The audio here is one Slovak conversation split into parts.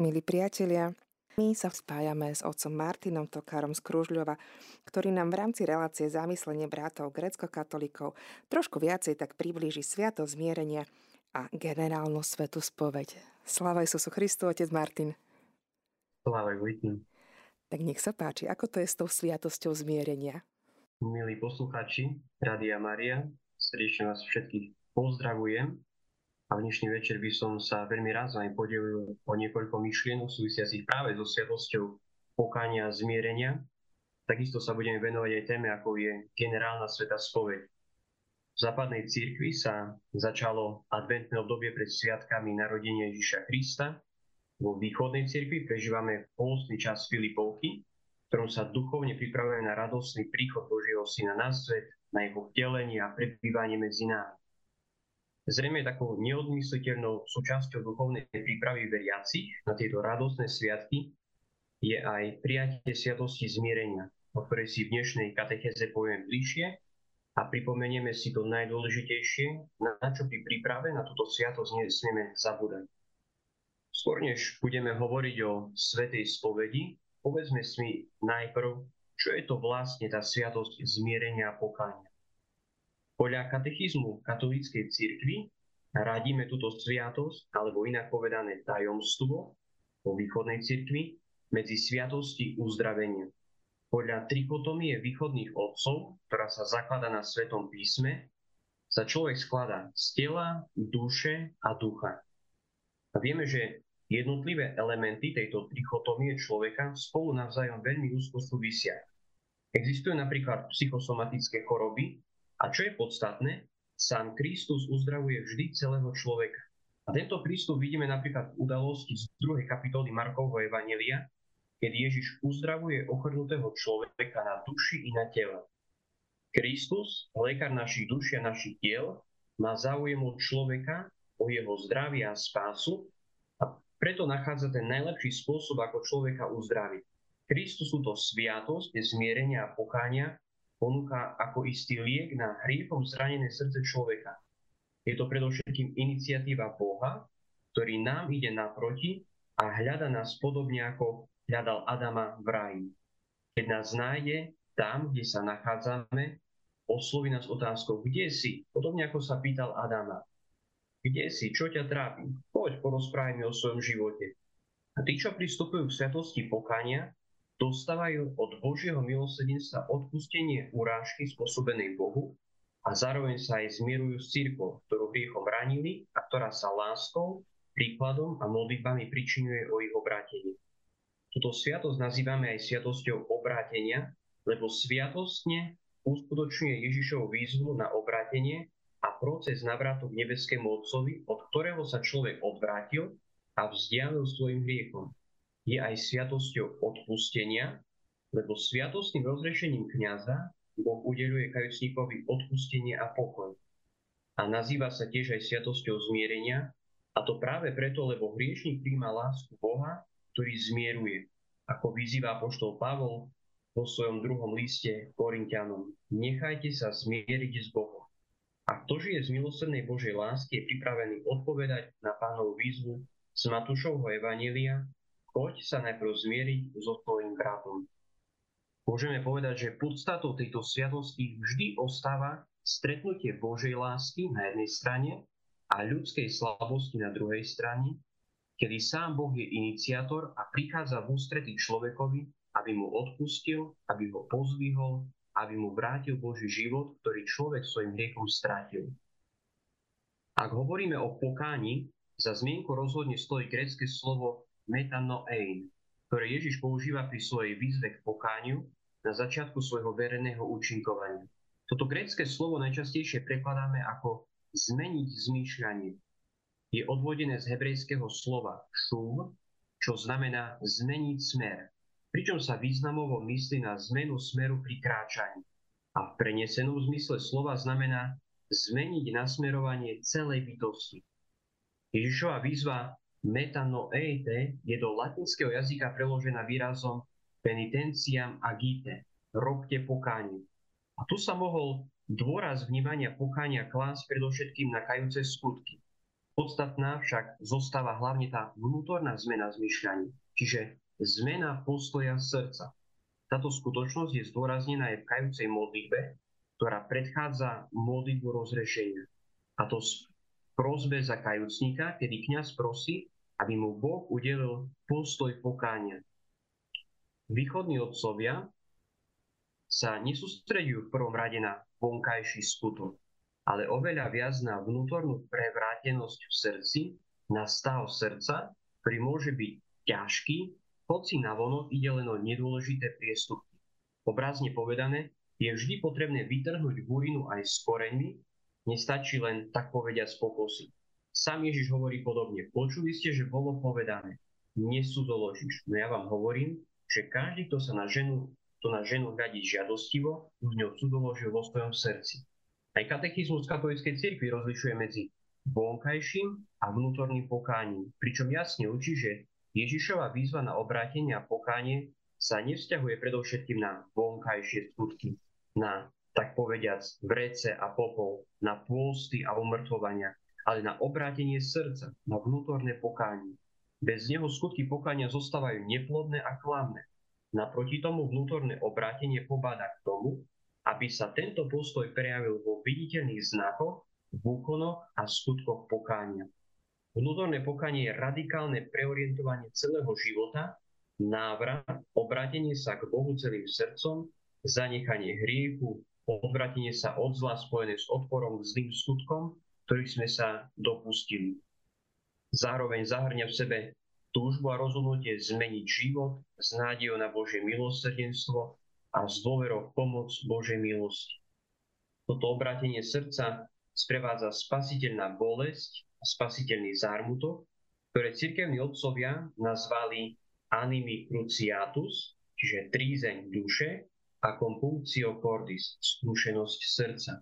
Milí priatelia, my sa spájame s otcom Martinom Tokárom z Kružľova, ktorý nám v rámci relácie zamyslenie brátov grecko-katolíkov trošku viacej tak priblíži sviato zmierenia a generálnu svetu spoveď. Sláva Isusu Christu, otec Martin. Sláva. Tak nech sa páči, ako to je s tou sviatosťou zmierenia? Milí posluchači, Radia Maria, srdečne vás všetkých pozdravujem a dnešný večer by som sa veľmi rád s vami podelil o niekoľko myšlienok súvisiacich práve so sviatosťou pokania a zmierenia. Takisto sa budeme venovať aj téme, ako je generálna sveta spoveď. V západnej cirkvi sa začalo adventné obdobie pred sviatkami narodenia Ježiša Krista. Vo východnej cirkvi prežívame pôstny čas Filipovky, v ktorom sa duchovne pripravujeme na radostný príchod Božieho Syna na svet, na jeho vtelenie a prebývanie medzi nami. Zrejme takou neodmysliteľnou súčasťou duchovnej prípravy veriacich na tieto radostné sviatky je aj prijatie sviatosti zmierenia, o ktorej si v dnešnej katecheze poviem bližšie a pripomenieme si to najdôležitejšie, na čo pri príprave na túto sviatosť nesmieme zabúdať. Skôr než budeme hovoriť o svetej spovedi, povedzme si najprv, čo je to vlastne tá sviatosť zmierenia a pokáňa. Podľa katechizmu katolíckej cirkvi radíme túto sviatosť, alebo inak povedané tajomstvo vo východnej cirkvi, medzi sviatosti uzdravenia. Podľa trikotomie východných otcov, ktorá sa zaklada na Svetom písme, sa človek skladá z tela, duše a ducha. A vieme, že jednotlivé elementy tejto trichotomie človeka spolu navzájom veľmi úzko súvisia. Existujú napríklad psychosomatické choroby, a čo je podstatné, sám Kristus uzdravuje vždy celého človeka. A tento prístup vidíme napríklad v udalosti z 2. kapitoly Markovho Evanelia, keď Ježiš uzdravuje ochrnutého človeka na duši i na tele. Kristus, lekár našich duši a našich tiel, má záujem od človeka, o jeho zdravie a spásu a preto nachádza ten najlepší spôsob, ako človeka uzdraviť. Kristus sú to sviatosť, zmierenia a pokáňa, ponúka ako istý liek na hriechom zranené srdce človeka. Je to predovšetkým iniciatíva Boha, ktorý nám ide naproti a hľada nás podobne ako hľadal Adama v raji. Keď nás nájde tam, kde sa nachádzame, osloví nás otázkou, kde si? Podobne ako sa pýtal Adama. Kde si? Čo ťa trápi? Poď, porozprávajme o svojom živote. A tí, čo pristupujú k sviatosti pokania, dostávajú od Božieho milosrdenstva odpustenie urážky spôsobenej Bohu a zároveň sa aj zmierujú s církou, ktorú hriechom ranili a ktorá sa láskou, príkladom a modlitbami pričinuje o ich obrátenie. Tuto sviatosť nazývame aj sviatosťou obrátenia, lebo sviatostne uskutočňuje Ježišovu výzvu na obrátenie a proces navratu k nebeskému Otcovi, od ktorého sa človek odvrátil a vzdialil svojim hriechom je aj sviatosťou odpustenia, lebo sviatostným rozrešením kniaza Boh udeluje kajúcníkovi odpustenie a pokoj. A nazýva sa tiež aj sviatosťou zmierenia, a to práve preto, lebo hriešnik príjma lásku Boha, ktorý zmieruje, ako vyzýva poštol Pavol vo svojom druhom liste Korintianom. Nechajte sa zmieriť s Bohom. A kto žije z milosrdnej Božej lásky, je pripravený odpovedať na pánovú výzvu z Matúšovho Evanília, choď sa najprv zmieriť so tvojim bratom. Môžeme povedať, že podstatou tejto sviatosti vždy ostáva stretnutie Božej lásky na jednej strane a ľudskej slabosti na druhej strane, kedy sám Boh je iniciátor a prichádza v ústretí človekovi, aby mu odpustil, aby ho pozdvihol, aby mu vrátil Boží život, ktorý človek svojim hriechom strátil. Ak hovoríme o pokáni, za zmienku rozhodne stojí grecké slovo metanoein, ktoré Ježiš používa pri svojej výzve k pokániu na začiatku svojho verejného účinkovania. Toto grécke slovo najčastejšie prekladáme ako zmeniť zmýšľanie. Je odvodené z hebrejského slova šum, čo znamená zmeniť smer, pričom sa významovo myslí na zmenu smeru pri kráčaní. A v prenesenom zmysle slova znamená zmeniť nasmerovanie celej bytosti. Ježišova výzva metanoeite je do latinského jazyka preložená výrazom penitenciam agite, robte pokánie. A tu sa mohol dôraz vnímania pokánia klásť predovšetkým na kajúce skutky. Podstatná však zostáva hlavne tá vnútorná zmena zmyšľaní, čiže zmena postoja srdca. Táto skutočnosť je zdôraznená aj v kajúcej modlitbe, ktorá predchádza modlitbu rozrešenia. A to z prozbe za kajúcnika, kedy kňaz prosí, aby mu Boh udelil postoj pokánia. Východní otcovia sa nesústredujú v prvom rade na vonkajší skutok, ale oveľa viac na vnútornú prevrátenosť v srdci, na stav srdca, ktorý môže byť ťažký, hoci na vonok ide len o nedôležité priestupky. Obrazne povedané, je vždy potrebné vytrhnúť burinu aj s koreňmi, nestačí len tak povediať z pokosy. Sám Ježiš hovorí podobne. Počuli ste, že bolo povedané, nesudoložíš. No ja vám hovorím, že každý, kto sa na ženu, kto na ženu hľadí žiadostivo, už ňou cudoložil vo svojom srdci. Aj katechizmus katolíckej cirkvi rozlišuje medzi vonkajším a vnútorným pokáním, pričom jasne učí, že Ježišova výzva na obrátenie a pokánie sa nevzťahuje predovšetkým na vonkajšie skutky, na tak povediac vrece a popol, na pôsty a umrtvovania, ale na obrátenie srdca, na vnútorné pokánie. Bez neho skutky pokánia zostávajú neplodné a klamné. Naproti tomu vnútorné obrátenie pobáda k tomu, aby sa tento postoj prejavil vo viditeľných znakoch, v úkonoch a skutkoch pokánia. Vnútorné pokánie je radikálne preorientovanie celého života, návrat, obratenie sa k Bohu celým srdcom, zanechanie hriechu, obratenie sa od zla spojené s odporom k zlým skutkom, ktorých sme sa dopustili. Zároveň zahrňa v sebe túžbu a rozhodnutie zmeniť život s nádejou na Božie milosrdenstvo a s dôverou pomoc Božej milosti. Toto obratenie srdca sprevádza spasiteľná bolesť a spasiteľný zármutok, ktoré cirkevní otcovia nazvali animi cruciatus, čiže trízeň duše, a compunctio cordis, skúšenosť srdca.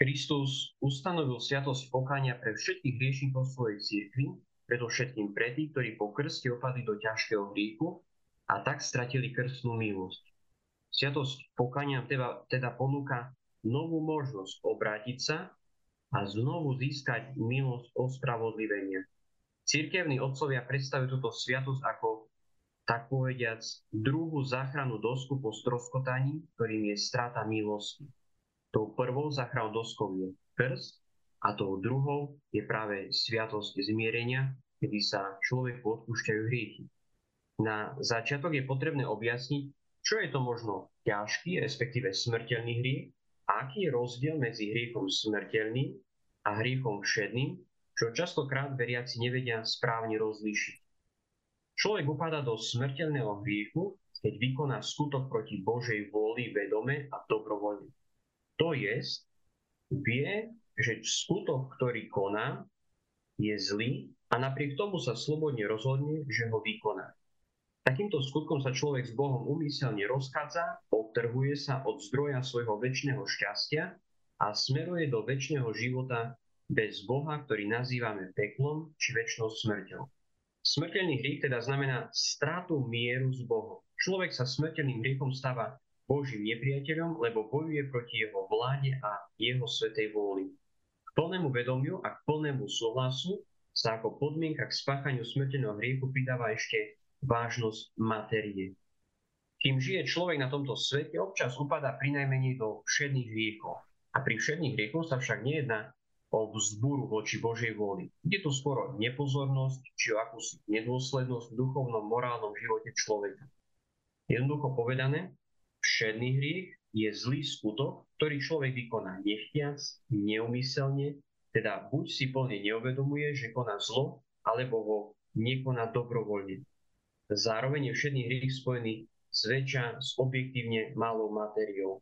Kristus ustanovil sviatosť pokania pre všetkých hriešnikov svojej cirkvi, predovšetkým pre tých, ktorí po krste opadli do ťažkého hriechu a tak stratili krstnú milosť. Sviatosť pokania teda, teda ponúka novú možnosť obrátiť sa a znovu získať milosť ospravodlivenia. Cirkevní otcovia predstavujú túto sviatosť ako, tak povediac, druhú záchranu dosku po stroskotaní, ktorým je strata milosti. Tou prvou záchranou doskou je krst a tou druhou je práve sviatosť zmierenia, kedy sa človeku odpúšťajú hriechy. Na začiatok je potrebné objasniť, čo je to možno ťažký, respektíve smrteľný hriech, a aký je rozdiel medzi hriechom smrteľným a hriechom všedným, čo častokrát veriaci nevedia správne rozlíšiť. Človek upada do smrteľného hriechu, keď vykoná skutok proti Božej vôli vedome a dobrovoľne. To je, vie, že skutok, ktorý koná, je zlý a napriek tomu sa slobodne rozhodne, že ho vykoná. Takýmto skutkom sa človek s Bohom umyselne rozchádza, odtrhuje sa od zdroja svojho väčšného šťastia a smeruje do väčšného života bez Boha, ktorý nazývame peklom či väčšnou smrťou. Smrteľný hriech teda znamená stratu mieru s Bohom. Človek sa smrteľným hriechom stáva Božím nepriateľom, lebo bojuje proti jeho vláde a jeho svetej vôli. K plnému vedomiu a k plnému súhlasu sa ako podmienka k spáchaniu smrteľného hriechu pridáva ešte vážnosť materie. Kým žije človek na tomto svete, občas upadá pri najmenej do všedných hriechov. A pri všedných hriechoch sa však nejedná o vzburu voči Božej vôli. Je tu skoro nepozornosť či o akúsi nedôslednosť v duchovnom, morálnom živote človeka. Jednoducho povedané, všedný hriech je zlý skutok, ktorý človek vykoná nechtiac, neumyselne, teda buď si plne neuvedomuje, že koná zlo, alebo ho nekoná dobrovoľne. Zároveň je všedný hriech spojený zväčša s objektívne malou materiou.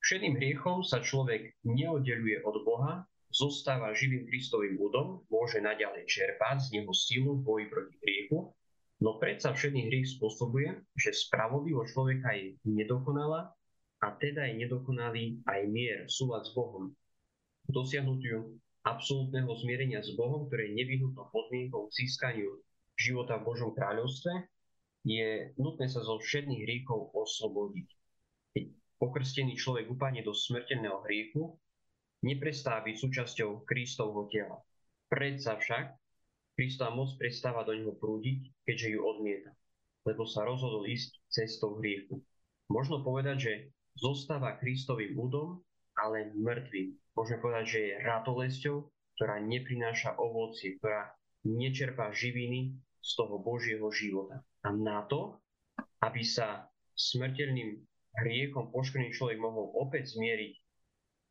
Všedným hriechom sa človek neoddeluje od Boha, zostáva živým Kristovým ľudom, môže naďalej čerpať z neho silu v boji proti hriechu, no predsa všedný hriech spôsobuje, že spravodlivosť človeka je nedokonalá a teda je nedokonalý aj mier, súlad s Bohom. Dosiahnutiu absolútneho zmierenia s Bohom, ktoré je nevyhnutnou podmienkou k získaniu života v Božom kráľovstve, je nutné sa zo všetných hriechov oslobodiť. Keď pokrstený človek upadne do smrteľného hriechu, neprestáva byť súčasťou Kristovho tela. Predsa však Kristova moc prestáva do neho prúdiť, keďže ju odmieta, lebo sa rozhodol ísť cestou hriechu. Možno povedať, že zostáva Kristovým údom, ale mŕtvým. Môžeme povedať, že je ratolesťou, ktorá neprináša ovocie, ktorá nečerpá živiny z toho Božieho života. A na to, aby sa smrteľným hriechom poškodený človek mohol opäť zmieriť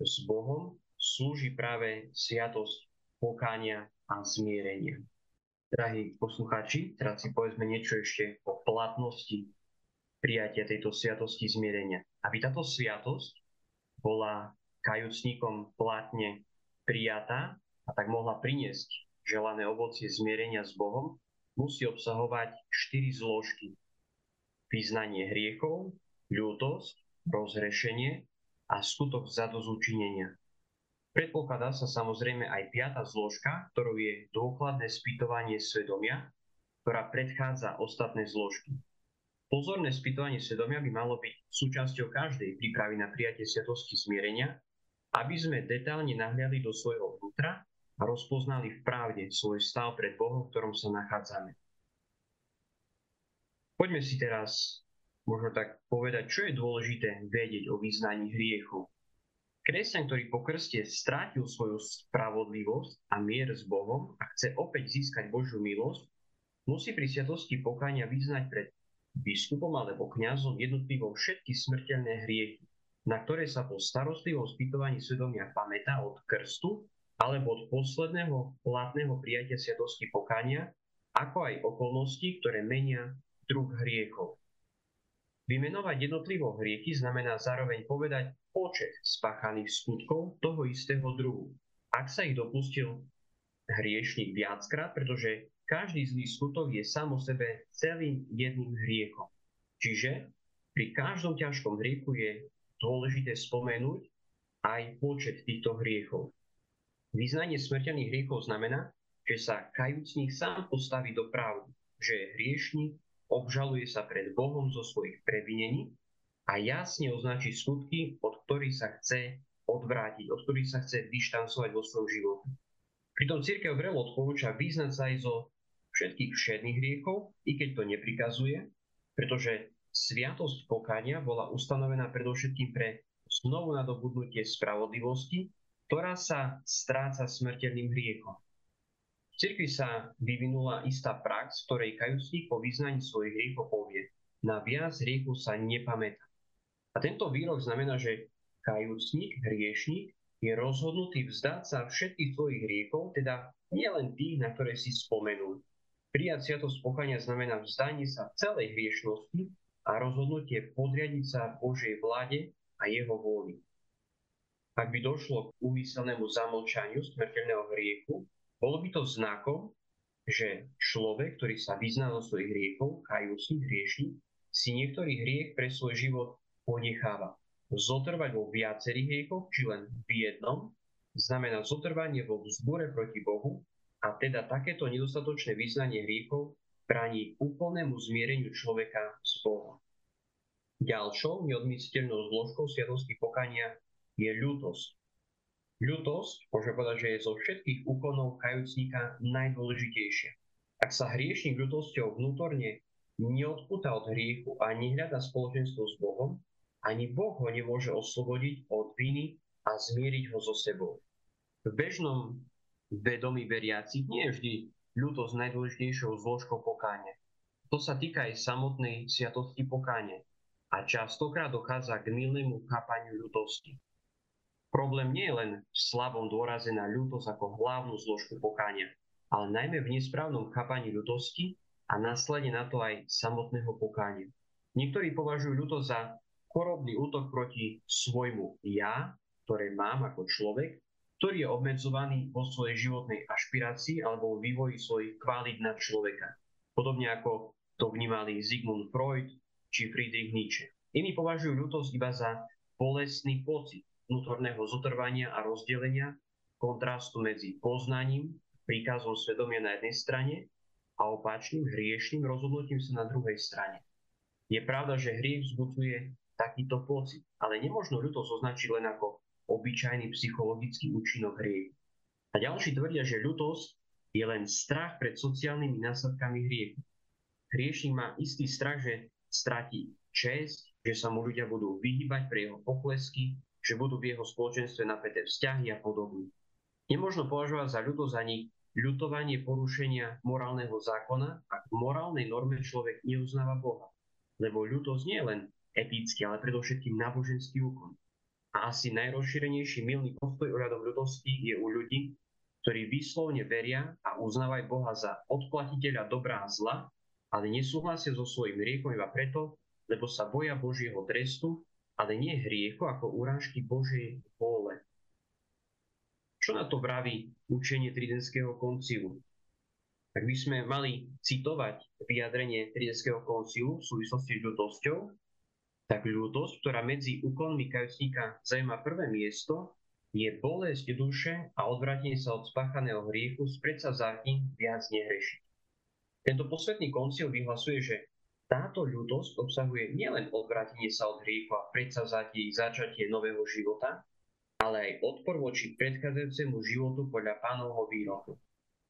s Bohom, slúži práve sviatosť pokánia a zmierenia. Drahí poslucháči, teraz si povedzme niečo ešte o platnosti prijatia tejto sviatosti zmierenia. Aby táto sviatosť bola kajúcníkom platne prijatá a tak mohla priniesť želané ovocie zmierenia s Bohom, musí obsahovať štyri zložky. Vyznanie hriechov, ľútosť, rozhrešenie a skutok zadozúčinenia. Predpokladá sa samozrejme aj piata zložka, ktorou je dôkladné spýtovanie svedomia, ktorá predchádza ostatné zložky. Pozorné spýtovanie svedomia by malo byť súčasťou každej prípravy na prijatie sviatosti zmierenia, aby sme detálne nahliadli do svojho vnútra a rozpoznali v pravde svoj stav pred Bohom, v ktorom sa nachádzame. Poďme si teraz možno tak povedať, čo je dôležité vedieť o význaní hriechu Kresťan, ktorý po krste strátil svoju spravodlivosť a mier s Bohom a chce opäť získať Božiu milosť, musí pri sviatosti pokáňa vyznať pred biskupom alebo kňazom jednotlivo všetky smrteľné hriechy, na ktoré sa po starostlivom spýtovaní svedomia pamätá od krstu alebo od posledného platného prijatia sviatosti pokáňa, ako aj okolnosti, ktoré menia druh hriechov. Vymenovať jednotlivo hriechy znamená zároveň povedať počet spáchaných skutkov toho istého druhu. Ak sa ich dopustil hriešnik viackrát, pretože každý zlý skutok je sám o sebe celým jedným hriechom. Čiže pri každom ťažkom hriechu je dôležité spomenúť aj počet týchto hriechov. Vyznanie smrteľných hriechov znamená, že sa kajúcnik sám postaví do pravdy, že hriešnik obžaluje sa pred Bohom zo svojich previnení a jasne označí skutky, od ktorých sa chce odvrátiť, od ktorých sa chce vyštancovať vo svojom živote. Pritom církev vrelo odporúča vyznať sa aj zo všetkých všedných hriechov, i keď to neprikazuje, pretože sviatosť pokáňa bola ustanovená predovšetkým pre znovu nadobudnutie spravodlivosti, ktorá sa stráca smrteľným hriechom cirkvi sa vyvinula istá prax, ktorej kajúcník po vyznaní svojich hriechov povie, na viac hriechu sa nepamätá. A tento výrok znamená, že kajúcník, hriešník, je rozhodnutý vzdať sa všetkých svojich hriechov, teda nielen tých, na ktoré si spomenul. Prijať sviatosť pochania znamená vzdanie sa celej hriešnosti a rozhodnutie podriadiť sa Božej vláde a jeho vôli. Ak by došlo k úmyselnému zamlčaniu smrteľného hriechu, bolo by to znakom, že človek, ktorý sa vyzná do svojich hriechov, kajúci, hriešný, si niektorý hriech pre svoj život ponecháva. Zotrvať vo viacerých hriechoch, či len v jednom, znamená zotrvanie vo vzbure proti Bohu a teda takéto nedostatočné vyznanie hriechov bráni úplnému zmiereniu človeka s Bohom. Ďalšou neodmysliteľnou zložkou sviatosti pokania je ľutosť. Ľutosť, môžeme povedať, že je zo všetkých úkonov kajúcníka najdôležitejšia. Ak sa hriešnik ľutosťou vnútorne neodpúta od hriechu a nehľada spoločenstvo s Bohom, ani Boh ho nemôže oslobodiť od viny a zmieriť ho so sebou. V bežnom vedomí veriacich nie je vždy ľutosť najdôležitejšou zložkou pokáne. To sa týka aj samotnej sviatosti pokáne a častokrát dochádza k milnému chápaniu ľutosti. Problém nie je len v slabom dôraze na ľútosť ako hlavnú zložku pokáňa, ale najmä v nesprávnom chápaní ľutosti a následne na to aj samotného pokáňa. Niektorí považujú ľutosť za chorobný útok proti svojmu ja, ktoré mám ako človek, ktorý je obmedzovaný vo svojej životnej ašpirácii alebo vo vývoji svojich kvalít na človeka. Podobne ako to vnímali Sigmund Freud či Friedrich Nietzsche. Iní považujú ľutosť iba za bolestný pocit, vnútorného zotrvania a rozdelenia, kontrastu medzi poznaním, príkazom svedomia na jednej strane a opačným hriešným rozhodnutím sa na druhej strane. Je pravda, že hriech vzbudzuje takýto pocit, ale nemôžno ľutosť označiť len ako obyčajný psychologický účinok hriechu. A ďalší tvrdia, že ľutosť je len strach pred sociálnymi následkami hriechu. Hriešnik má istý strach, že stratí čest, že sa mu ľudia budú vyhýbať pre jeho poklesky, že budú v jeho spoločenstve napäté vzťahy a podobne. Nemôžno považovať za ľutosť ani ľutovanie porušenia morálneho zákona, ak v morálnej norme človek neuznáva Boha. Lebo ľutosť nie je len etický, ale predovšetkým náboženský úkon. A asi najrozšírenejší milný postoj ohľadom ľudosti je u ľudí, ktorí vyslovne veria a uznávajú Boha za odplatiteľa dobrá a zla, ale nesúhlasia so svojím hriechom iba preto, lebo sa boja Božieho trestu, ale nie hriechu ako urážky Božej vôle. Čo na to vraví učenie Tridentského koncilu? Ak by sme mali citovať vyjadrenie Tridentského koncilu v súvislosti s ľudosťou, tak ľútosť, ktorá medzi úkonmi kajúcníka zaujíma prvé miesto, je bolesť duše a odvratenie sa od spáchaného hriechu z predsavzatí viac nehrešiť. Tento posvetný koncil vyhlasuje, že táto ľudosť obsahuje nielen odvratenie sa od hriechu a predsavzatí začatie nového života, ale aj odpor voči predchádzajúcemu životu podľa pánovho výroku.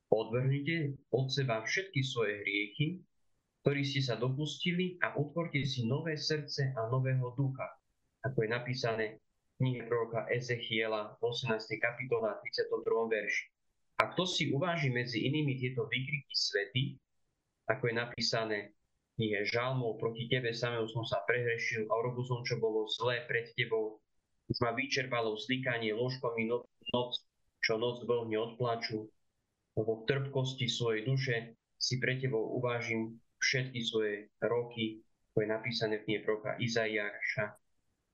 Odvrhnite od seba všetky svoje hriechy ktorí ste sa dopustili a utvorte si nové srdce a nového ducha, ako je napísané v knihe proroka Ezechiela v 18. kapitola 32. verši. A kto si uváži medzi inými tieto vykriky svety, ako je napísané knihe Žalmov, proti tebe samého som sa prehrešil a urobil som, čo bolo zlé pred tebou. Už ma vyčerpalo vzlikanie ložkom noc, čo noc veľmi odplaču, lebo v trpkosti svojej duše si pre tebou uvážim všetky svoje roky, ako je napísané v knihe proka Izaiáša,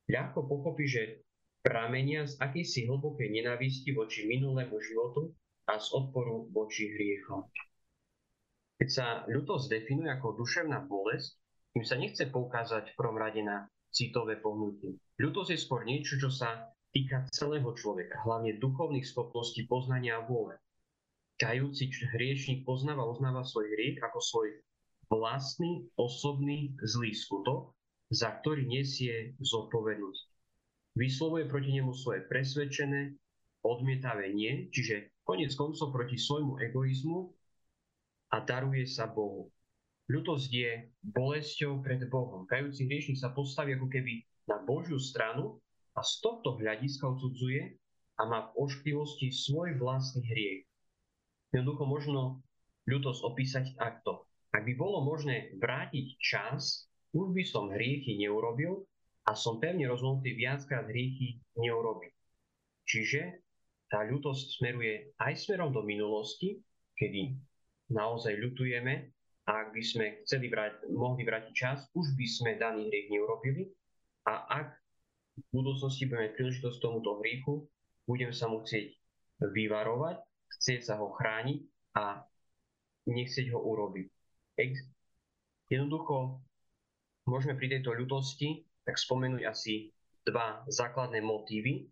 ľahko pochopí, že pramenia z akejsi hlbokej nenávisti voči minulému životu a z odporu voči hriechom. Keď sa ľutosť definuje ako duševná bolesť, tým sa nechce poukázať v prvom rade na citové pohnutie. Ľutosť je skôr niečo, čo sa týka celého človeka, hlavne duchovných schopností poznania a vôle. Kajúci hriešnik poznáva, uznáva svoj hriech ako svoj vlastný osobný zlý skutok, za ktorý nesie zodpovednosť. Vyslovuje proti nemu svoje presvedčené, odmietavé nie, čiže konec koncov proti svojmu egoizmu a daruje sa Bohu. Ľutosť je bolesťou pred Bohom. Kajúci hriešnik sa postaví ako keby na Božiu stranu a z tohto hľadiska odsudzuje a má v ošklivosti svoj vlastný hriech. Jednoducho možno ľutosť opísať takto. Ak by bolo možné vrátiť čas, už by som hriechy neurobil a som pevne rozhodnutý viackrát hriechy neurobiť. Čiže tá ľutosť smeruje aj smerom do minulosti, kedy naozaj ľutujeme ak by sme chceli brať, mohli vrátiť čas, už by sme daný hriech neurobili a ak v budúcnosti budeme príležitosť tomuto hriechu, budem sa mu chcieť vyvarovať, chcieť sa ho chrániť a nechceť ho urobiť. Jednoducho môžeme pri tejto ľutosti tak spomenúť asi dva základné motívy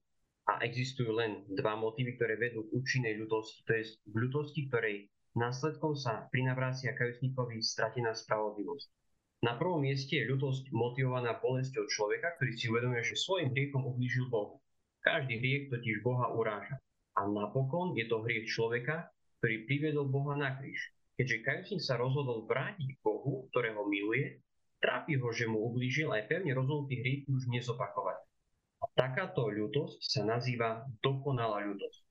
a existujú len dva motívy, ktoré vedú k účinnej ľutosti. To je v ľutosti, ktorej následkom sa prinavrácia kajúcníkovi stratená spravodlivosť. Na prvom mieste je ľutosť motivovaná bolesťou človeka, ktorý si uvedomuje, že svojim hriechom ublížil Bohu. Každý hriech totiž Boha uráža. A napokon je to hriech človeka, ktorý priviedol Boha na kríž. Keďže kajúcnik sa rozhodol vrátiť Bohu, ktorého miluje, trápi ho, že mu ublížil aj pevne rozhodnutý hriechy už nezopakovať. A takáto ľutosť sa nazýva dokonalá ľutosť.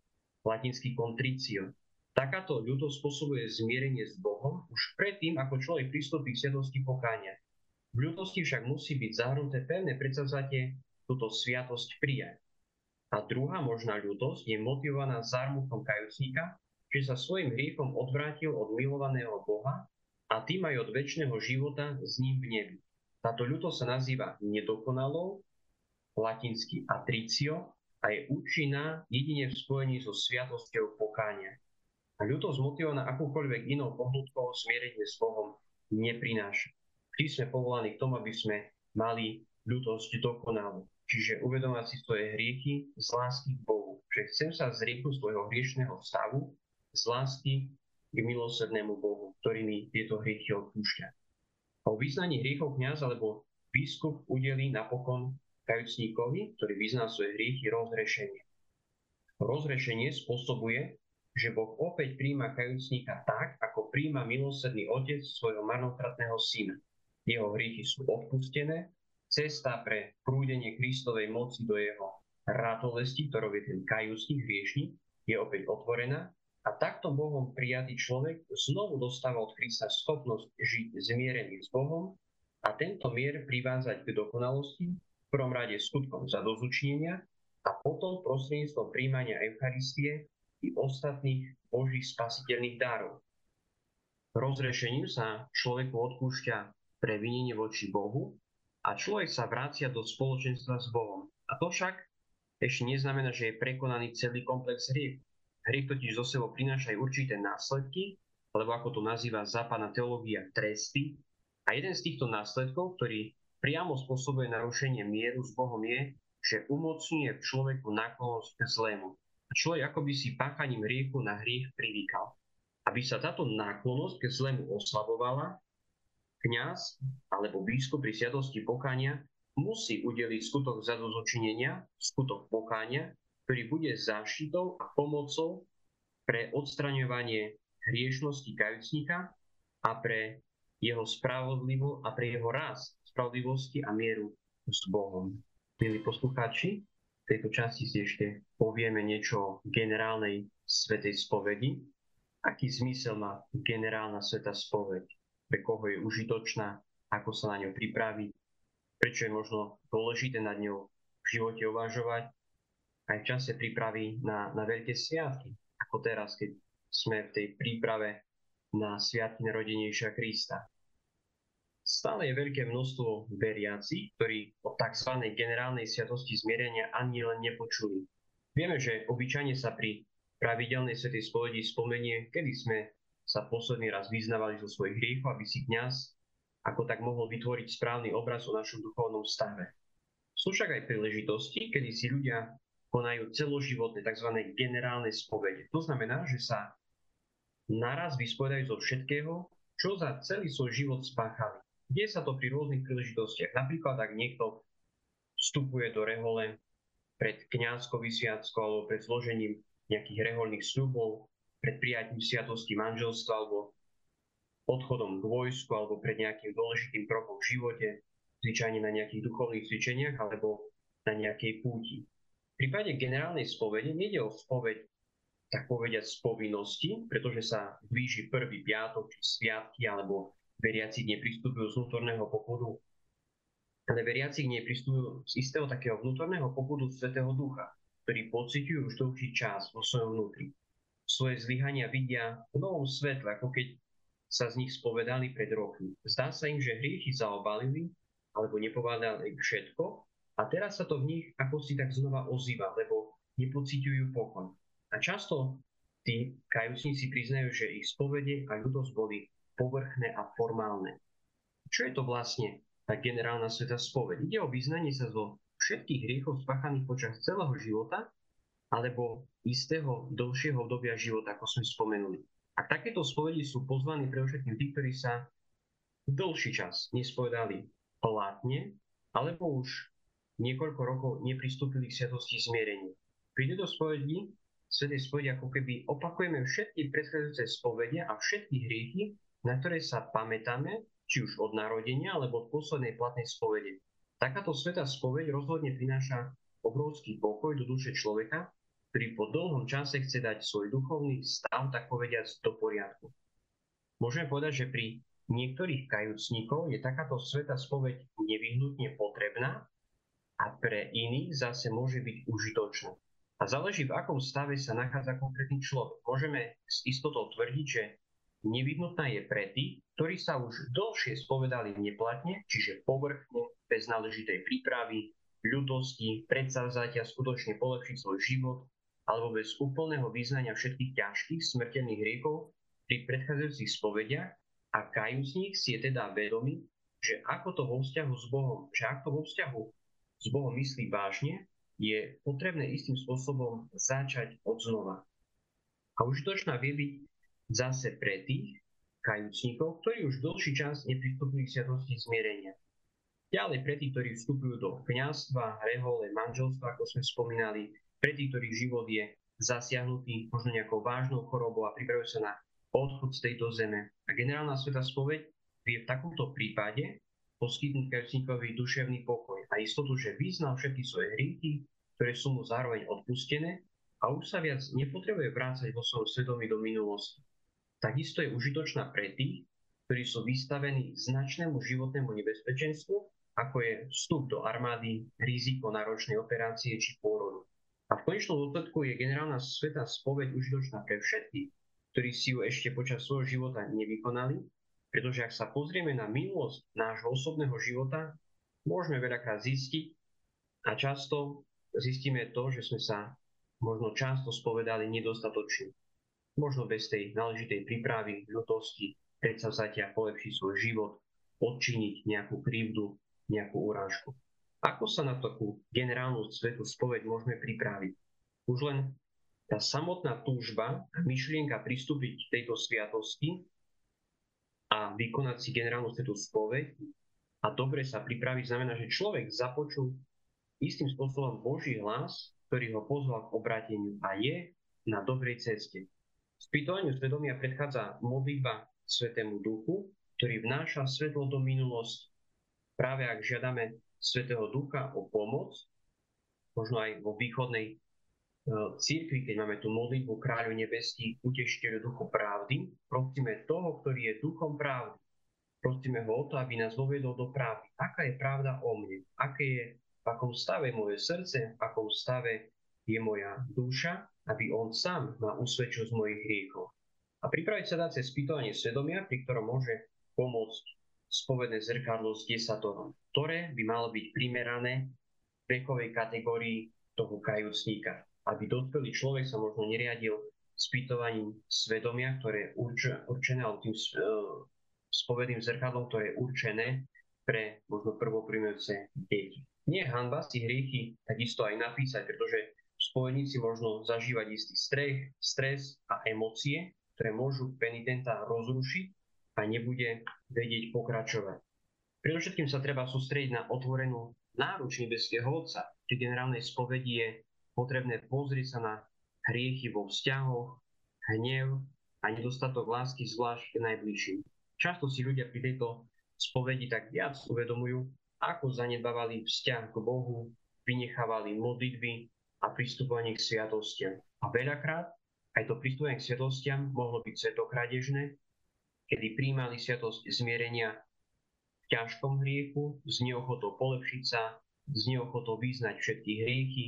Latinský contricio. Takáto ľutosť spôsobuje zmierenie s Bohom už predtým, ako človek pristúpi k sviatosti pokáňa. V ľutosti však musí byť zahrnuté pevné predsavzatie túto sviatosť prijať. A druhá možná ľutosť je motivovaná zármuchom kajúcníka, že sa svojim hriechom odvrátil od milovaného Boha a tým aj od väčšného života s ním v nebi. Táto ľuto sa nazýva nedokonalou, latinsky atricio, a je účinná jedine v spojení so sviatosťou pokáňa. Ľutosť motivovaná akúkoľvek inou pohnutkou smierenie s Bohom neprináša. Vždy sme povolaní k tomu, aby sme mali ľutosť dokonalú. Čiže uvedomať si svoje hriechy z lásky k Bohu. Že chcem sa zrieku svojho hriešného stavu z lásky k milosrdnému Bohu, ktorý mi tieto hriechy odpúšťa. O vyznaní hriechov kniaz alebo biskup udelí napokon kajúcníkovi, ktorý vyzná svoje hriechy, rozrešenie. Rozrešenie spôsobuje, že Boh opäť príjma kajúcníka tak, ako príjma milosrdný otec svojho marnotratného syna. Jeho hriechy sú odpustené, cesta pre prúdenie Kristovej moci do jeho ratolesti, ktorou je ten kajúcník hriešnik, je opäť otvorená a takto Bohom prijatý človek znovu dostáva od Krista schopnosť žiť zmierený s Bohom a tento mier privázať k dokonalosti, v prvom rade skutkom zadozučnenia a potom prostredníctvom príjmania Eucharistie i ostatných Božích spasiteľných darov. Rozrešením sa človeku odpúšťa previnenie voči Bohu a človek sa vracia do spoločenstva s Bohom. A to však ešte neznamená, že je prekonaný celý komplex hriech. Hriech totiž zo sebou prináša aj určité následky, alebo ako to nazýva západná teológia, tresty, a jeden z týchto následkov, ktorý priamo spôsobuje narušenie mieru s Bohom je, že umocňuje človeku náklonnosť k zlému. Človek akoby si páchaním hriechu na hriech privykal. Aby sa táto náklonnosť k zlému oslabovala, kňaz alebo biskup pri sviatosti pokania musí udeliť skutok zadozočinenia, skutok pokáňa, ktorý bude záštitou a pomocou pre odstraňovanie hriešnosti kajúcnika a pre jeho spravodlivo a pre jeho rast spravodlivosti a mieru s Bohom. Milí poslucháči, tejto časti si ešte povieme niečo o generálnej svetej spovedi. Aký zmysel má generálna sveta spoveď? Pre koho je užitočná? Ako sa na ňu pripraviť? Prečo je možno dôležité nad ňou v živote uvažovať? Aj v čase prípravy na, na veľké sviatky, ako teraz, keď sme v tej príprave na sviatky narodenejšia Krista. Stále je veľké množstvo veriacich, ktorí o tzv. generálnej sviatosti zmierenia ani len nepočuli. Vieme, že obyčajne sa pri pravidelnej svetej spovedi spomenie, kedy sme sa posledný raz vyznávali zo svojich hriechov, aby si kňaz ako tak mohol vytvoriť správny obraz o našom duchovnom stave. Sú však aj príležitosti, kedy si ľudia konajú celoživotné tzv. generálne spovede. To znamená, že sa naraz vyspovedajú zo všetkého, čo za celý svoj život spáchali. Deje sa to pri rôznych príležitostiach. Napríklad, ak niekto vstupuje do rehole pred kňazskou vysviackou alebo pred zložením nejakých reholných sľubov, pred prijatím sviatosti manželstva alebo odchodom k vojsku alebo pred nejakým dôležitým krokom v živote, zvyčajne na nejakých duchovných cvičeniach alebo na nejakej púti. V prípade generálnej spovede nejde o spoveď tak povediať z povinnosti, pretože sa blíži prvý piatok či sviatky alebo veriaci k nej pristupujú z vnútorného popudu, ale veriaci k nej pristupujú z istého takého vnútorného popudu Svetého Ducha, ktorý pociťujú už dlhší čas vo svojom vnútri. Svoje zlyhania vidia v novom svetle, ako keď sa z nich spovedali pred rokmi. Zdá sa im, že hriechy zaobalili alebo nepovedali všetko a teraz sa to v nich ako si tak znova ozýva, lebo nepociťujú pokoj. A často tí kajúcnici priznajú, že ich spovede a ľudosť boli povrchné a formálne. Čo je to vlastne tá generálna sveta spoveď? Ide o vyznanie sa zo všetkých hriechov spáchaných počas celého života alebo istého dlhšieho obdobia života, ako sme spomenuli. A takéto spovedi sú pozvaní pre všetkým tí, ktorí sa dlhší čas nespovedali platne, alebo už niekoľko rokov nepristúpili k sviatosti zmierenia. Pri tejto spovedi, svetej spovedi ako keby opakujeme všetky predchádzajúce spovede a všetky hriechy, na ktoré sa pamätáme, či už od narodenia alebo od poslednej platnej spovede. Takáto sveta spoveď rozhodne prináša obrovský pokoj do duše človeka, ktorý po dlhom čase chce dať svoj duchovný stav, tak povediať, do poriadku. Môžeme povedať, že pri niektorých kajúcnikov je takáto sveta spoveď nevyhnutne potrebná a pre iných zase môže byť užitočná. A záleží, v akom stave sa nachádza konkrétny človek. Môžeme s istotou tvrdiť, že nevyhnutná je pre tých, ktorí sa už dlhšie spovedali neplatne, čiže povrchne, bez náležitej prípravy, ľudosti, predsavzatia skutočne polepšiť svoj život, alebo bez úplného význania všetkých ťažkých smrteľných hriechov pri predchádzajúcich spovediach a kajúcnik si je teda vedomý, že ako to vo vzťahu s Bohom, že ak to vo vzťahu s Bohom myslí vážne, je potrebné istým spôsobom začať od znova. A užitočná vie byť zase pre tých kajúcnikov, ktorí už dlhší čas nepristúpili k sviatosti zmierenia. Ďalej pre tých, ktorí vstupujú do kniazstva, rehole, manželstva, ako sme spomínali, pre tých, ktorých život je zasiahnutý možno nejakou vážnou chorobou a pripravujú sa na odchod z tejto zeme. A generálna sveta spoveď vie v takomto prípade poskytnúť kajúcníkovi duševný pokoj a istotu, že vyznal všetky svoje hriechy, ktoré sú mu zároveň odpustené a už sa viac nepotrebuje vrácať vo svojom svedomí do minulosti. Takisto je užitočná pre tých, ktorí sú vystavení značnému životnému nebezpečenstvu ako je vstup do armády, riziko náročnej operácie či pôrodu. A v konečnom dôsledku je generálna sveta spoveď užitočná pre všetkých, ktorí si ju ešte počas svojho života nevykonali, pretože ak sa pozrieme na minulosť nášho osobného života, môžeme veľakrát zistiť a často zistíme to, že sme sa možno často spovedali nedostatočne. Možno bez tej náležitej prípravy, ľutosti, predsavzatia polepšiť svoj život, odčiniť nejakú krivdu, nejakú urážku. Ako sa na takú generálnu svetu spoveď môžeme pripraviť? Už len tá samotná túžba myšlienka pristúpiť k tejto sviatosti a vykonať si generálnu svetu spoveď a dobre sa pripraviť znamená, že človek započul istým spôsobom Boží hlas, ktorý ho pozval k obráteniu a je na dobrej ceste. Spýtovaniu svedomia predchádza modlitba Svetému Duchu, ktorý vnáša svetlo do minulosti práve ak žiadame Svetého Ducha o pomoc, možno aj vo východnej e, církvi, keď máme tú modlitbu Kráľu nebeský, utešiteľu duchu pravdy, prosíme toho, ktorý je duchom pravdy. Prosíme ho o to, aby nás dovedol do pravdy. Aká je pravda o mne? Aké je, v akom stave moje srdce, v akom stave je moja duša, aby on sám ma usvedčil z mojich hriechov. A pripraviť sa dá cez spýtovanie svedomia, pri ktorom môže pomôcť spovedné zrkadlo s desatorom, ktoré by malo byť primerané vekovej kategórii toho kajúcníka, aby dospelý človek sa možno neriadil spýtovaním svedomia, ktoré je určené, alebo tým uh, spovedným zrkadlom, ktoré je určené pre možno prvoprímajúce deti. Nie je hanba si hriechy takisto aj napísať, pretože spovedníci možno zažívať istý strech, stres a emócie, ktoré môžu penitenta rozrušiť a nebude vedieť pokračovať. Predovšetkým sa treba sústrediť na otvorenú náruč nebeského Otca. Pri generálnej spovedi je potrebné pozrieť sa na hriechy vo vzťahoch, hnev a nedostatok lásky zvlášť k najbližším. Často si ľudia pri tejto spovedi tak viac uvedomujú, ako zanedbávali vzťah k Bohu, vynechávali modlitby a pristupovanie k sviatostiam. A veľakrát aj to pristupovanie k sviatostiam mohlo byť svetokradežné kedy príjmali sviatosť zmierenia v ťažkom hriechu, s neochotou polepšiť sa, s neochotou vyznať všetky hriechy,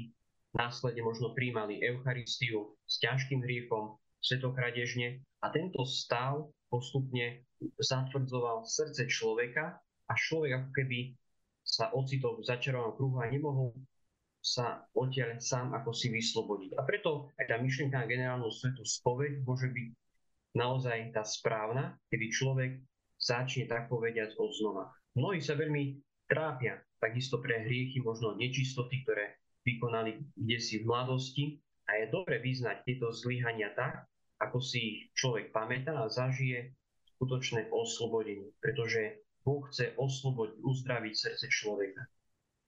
následne možno príjmali Eucharistiu s ťažkým hriechom, svetokradežne a tento stav postupne zatvrdzoval srdce človeka a človek ako keby sa ocitol v začarovanom kruhu a nemohol sa odtiaľ sám ako si vyslobodiť. A preto aj tá myšlienka na generálnu svetu spoveď môže byť naozaj tá správna, kedy človek začne tak povediať od znova. Mnohí sa veľmi trápia takisto pre hriechy, možno nečistoty, ktoré vykonali kde si v mladosti a je dobre vyznať tieto zlyhania tak, ako si ich človek pamätá a zažije skutočné oslobodenie, pretože Boh chce oslobodiť, uzdraviť srdce človeka.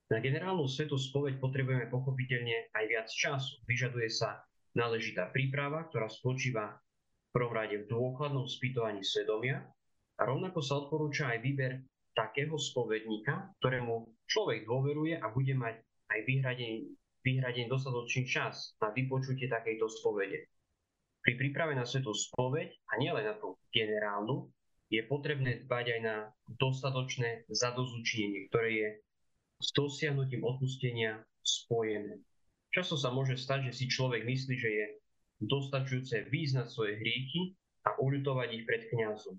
Na generálnu svetu spoveď potrebujeme pochopiteľne aj viac času. Vyžaduje sa náležitá príprava, ktorá spočíva prvom rade v dôkladnom spýtovaní svedomia a rovnako sa odporúča aj výber takého spovedníka, ktorému človek dôveruje a bude mať aj vyhradený, vyhradený dostatočný čas na vypočutie takejto spovede. Pri príprave na svetú spoveď, a nielen na tú generálnu, je potrebné dbať aj na dostatočné zadozučenie, ktoré je s dosiahnutím odpustenia spojené. Často sa môže stať, že si človek myslí, že je dostačujúce význať svoje hriechy a uľutovať ich pred kňazom.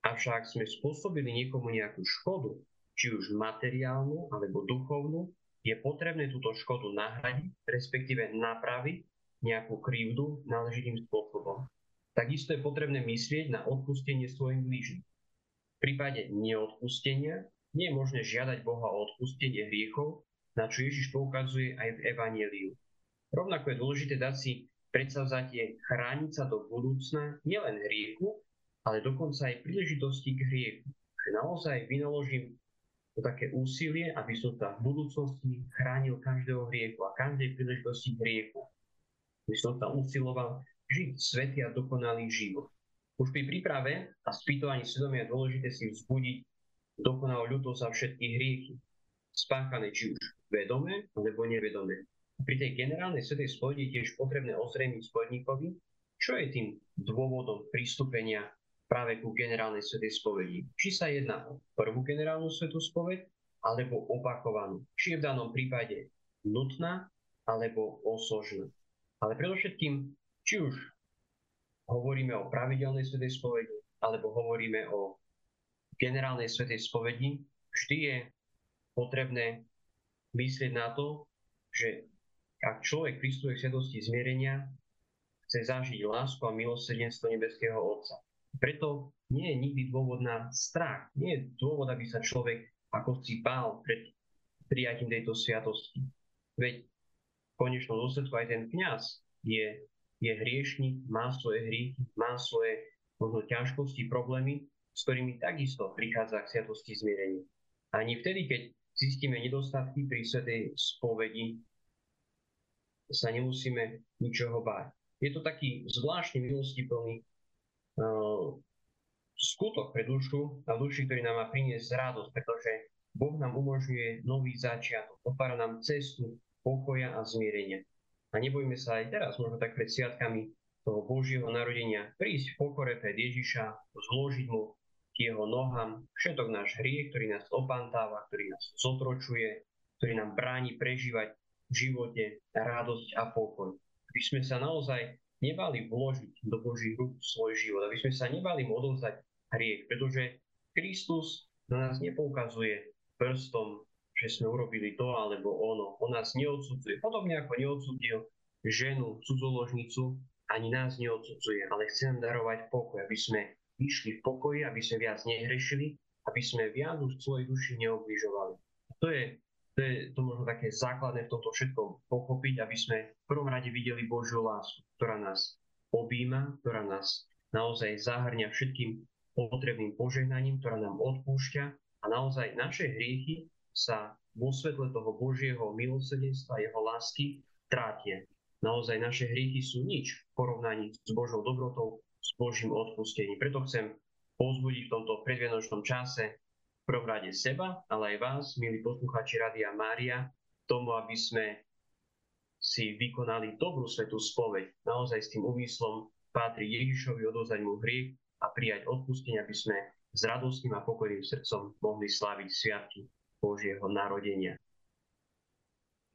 Avšak sme spôsobili niekomu nejakú škodu, či už materiálnu alebo duchovnú, je potrebné túto škodu nahradiť, respektíve napraviť nejakú krivdu náležitým spôsobom. Takisto je potrebné myslieť na odpustenie svojim blížnym. V prípade neodpustenia nie je možné žiadať Boha o odpustenie hriechov, na čo Ježiš poukazuje aj v Evangeliu. Rovnako je dôležité dať si predsavzatie chrániť sa do budúcna nielen hriechu, ale dokonca aj príležitosti k hriechu. Že naozaj vynaložím to také úsilie, aby som sa v budúcnosti chránil každého hriechu a každej príležitosti hriechu. Aby som sa usiloval žiť svetý a dokonalý život. Už pri príprave a spýtovaní svedomia je dôležité si vzbudiť dokonalú ľudosť za všetky hriechy, spáchané či už vedome alebo nevedome. Pri tej generálnej svetej spovedi tiež potrebné ozrejmiť spovedníkovi, čo je tým dôvodom pristúpenia práve ku generálnej svetej spovedi. Či sa jedná o prvú generálnu svetú spoveď, alebo opakovanú. Či je v danom prípade nutná, alebo osožná. Ale predovšetkým, či už hovoríme o pravidelnej svetej spovedi, alebo hovoríme o generálnej svetej spovedi, vždy je potrebné myslieť na to, že ak človek pristuje k svetosti zmierenia, chce zažiť lásku a milosrdenstvo nebeského Otca. Preto nie je nikdy dôvod na strach. Nie je dôvod, aby sa človek ako si bál pred prijatím tejto sviatosti. Veď v konečnom dôsledku aj ten kňaz je, je hriešnik, má svoje hriechy, má svoje možno ťažkosti, problémy, s ktorými takisto prichádza k sviatosti zmierenia. Ani vtedy, keď zistíme nedostatky pri svetej spovedi, sa nemusíme ničoho báť. Je to taký zvláštny milostiplný uh, skutok pre dušu a duši, ktorý nám má priniesť radosť, pretože Boh nám umožňuje nový začiatok, otvára nám cestu pokoja a zmierenia. A nebojme sa aj teraz, možno tak pred sviatkami toho Božieho narodenia, prísť v pokore pred Ježiša, zložiť mu k jeho nohám všetok náš hriech, ktorý nás opantáva, ktorý nás zotročuje, ktorý nám bráni prežívať v živote radosť a pokoj. Aby sme sa naozaj nebali vložiť do Božích rúk svoj život, aby sme sa nebali mu odovzdať hriech, pretože Kristus na nás nepoukazuje prstom, že sme urobili to alebo ono. On nás neodsudzuje. Podobne ako neodsudil ženu, cudzoložnicu, ani nás neodsudzuje, ale chce nám darovať pokoj, aby sme vyšli v pokoji, aby sme viac nehrešili, aby sme viac už svojej duši neobližovali. To je to je to možno také základné v tomto všetkom pochopiť, aby sme v prvom rade videli Božiu lásku, ktorá nás objíma, ktorá nás naozaj zahrňa všetkým potrebným požehnaním, ktorá nám odpúšťa a naozaj naše hriechy sa vo svetle toho Božieho milosrdenstva, jeho lásky trátie. Naozaj naše hriechy sú nič v porovnaní s Božou dobrotou, s Božím odpustením. Preto chcem pozbudiť v tomto predvianočnom čase prvom rade seba, ale aj vás, milí posluchači Radia Mária, tomu, aby sme si vykonali dobrú svetú spoveď. Naozaj s tým úmyslom patrí Ježišovi odozať mu hriech a prijať odpustenie, aby sme s radostným a pokojným srdcom mohli slaviť sviatky Božieho narodenia.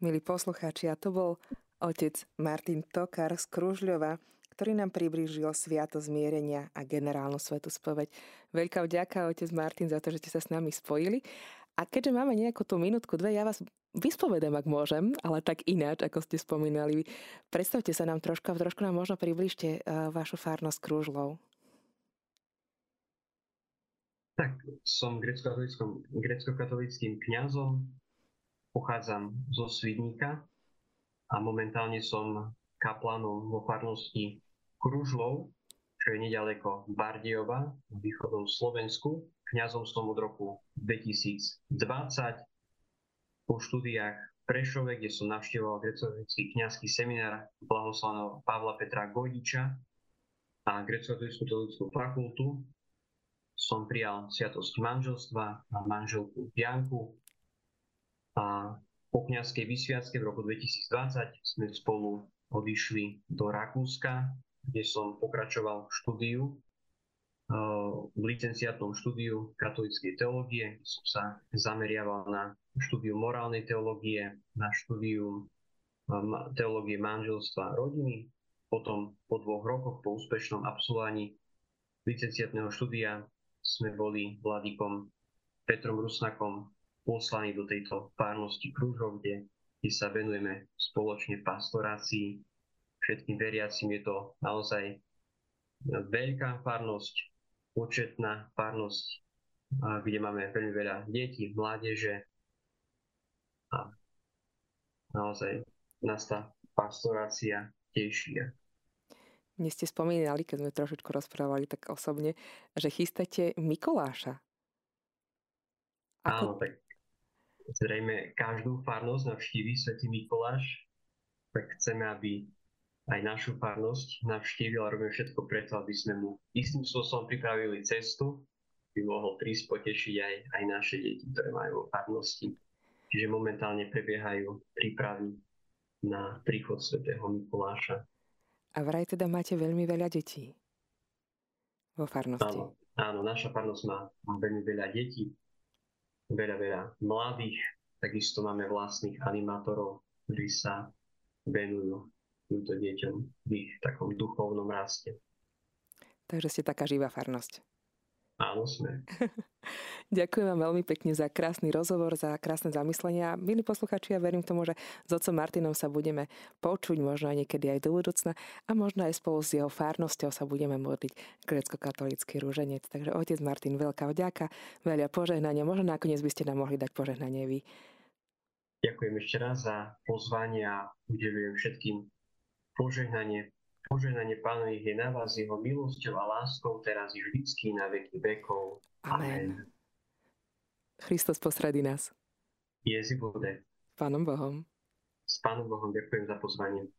Milí poslucháči, a to bol otec Martin Tokar z Kružľova, ktorý nám priblížil Sviato zmierenia a generálnu svetu spoveď. Veľká vďaka, otec Martin, za to, že ste sa s nami spojili. A keďže máme nejakú tú minútku, dve, ja vás vyspovedám, ak môžem, ale tak ináč, ako ste spomínali. Predstavte sa nám trošku, trošku nám možno približte uh, vašu farnosť Kružlov. Tak, som grecko-katolickým kňazom, pochádzam zo Svidníka a momentálne som kaplanom vo farnosti Kružlov, čo je nedaleko Bardiova v východnom Slovensku. Kňazom som od roku 2020. Po štúdiách v Prešove, kde som navštevoval grecko-katolický kňazský seminár blahoslaného Pavla Petra Gojdiča a grecko-katolickú fakultu, som prijal sviatosť manželstva a manželku Janku. A po kňazskej vysviacke v roku 2020 sme spolu odišli do Rakúska, kde som pokračoval v štúdiu, eh, v licenciátnom štúdiu katolíckej teológie, som sa zameriaval na štúdiu morálnej teológie, na štúdiu eh, teológie manželstva a rodiny. Potom po dvoch rokoch, po úspešnom absolvovaní licenciátneho štúdia, sme boli vladikom Petrom Rusnakom poslaní do tejto párnosti Krúžov, kde, kde sa venujeme spoločne pastorácii všetkým veriacim je to naozaj veľká farnosť, početná farnosť, kde máme veľmi veľa detí, mládeže a naozaj nás tá pastorácia teší. Dnes ste spomínali, keď sme trošičku rozprávali tak osobne, že chystáte Mikoláša. Ako... Áno, tak zrejme každú farnosť navštíví Svetý Mikuláš, tak chceme, aby aj našu farnosť navštívil a robíme všetko preto, aby sme mu istým spôsobom pripravili cestu, by mohol prísť potešiť aj, aj naše deti, ktoré majú farnosti. Čiže momentálne prebiehajú prípravy na príchod svätého Mikuláša. A vraj teda máte veľmi veľa detí vo farnosti. Áno, áno naša farnosť má, má veľmi veľa detí, veľa, veľa mladých, takisto máme vlastných animátorov, ktorí sa venujú týmto deťom v ich takom duchovnom raste. Takže ste taká živá farnosť. Áno, sme. Ďakujem vám veľmi pekne za krásny rozhovor, za krásne zamyslenia. Milí posluchači, ja verím tomu, že s otcom Martinom sa budeme počuť, možno aj niekedy aj do budúcna a možno aj spolu s jeho farnosťou sa budeme modliť grecko-katolícky rúženec. Takže otec Martin, veľká vďaka, veľa požehnania. Možno nakoniec by ste nám mohli dať požehnanie vy. Ďakujem ešte raz za pozvanie a udelujem všetkým požehnanie. Požehnanie pánovi je na vás jeho milosťou a láskou teraz i vždycky na veky vekov. Amen. Amen. Christos posredi nás. Jezi bude. S Pánom Bohom. S Pánom Bohom ďakujem za pozvanie.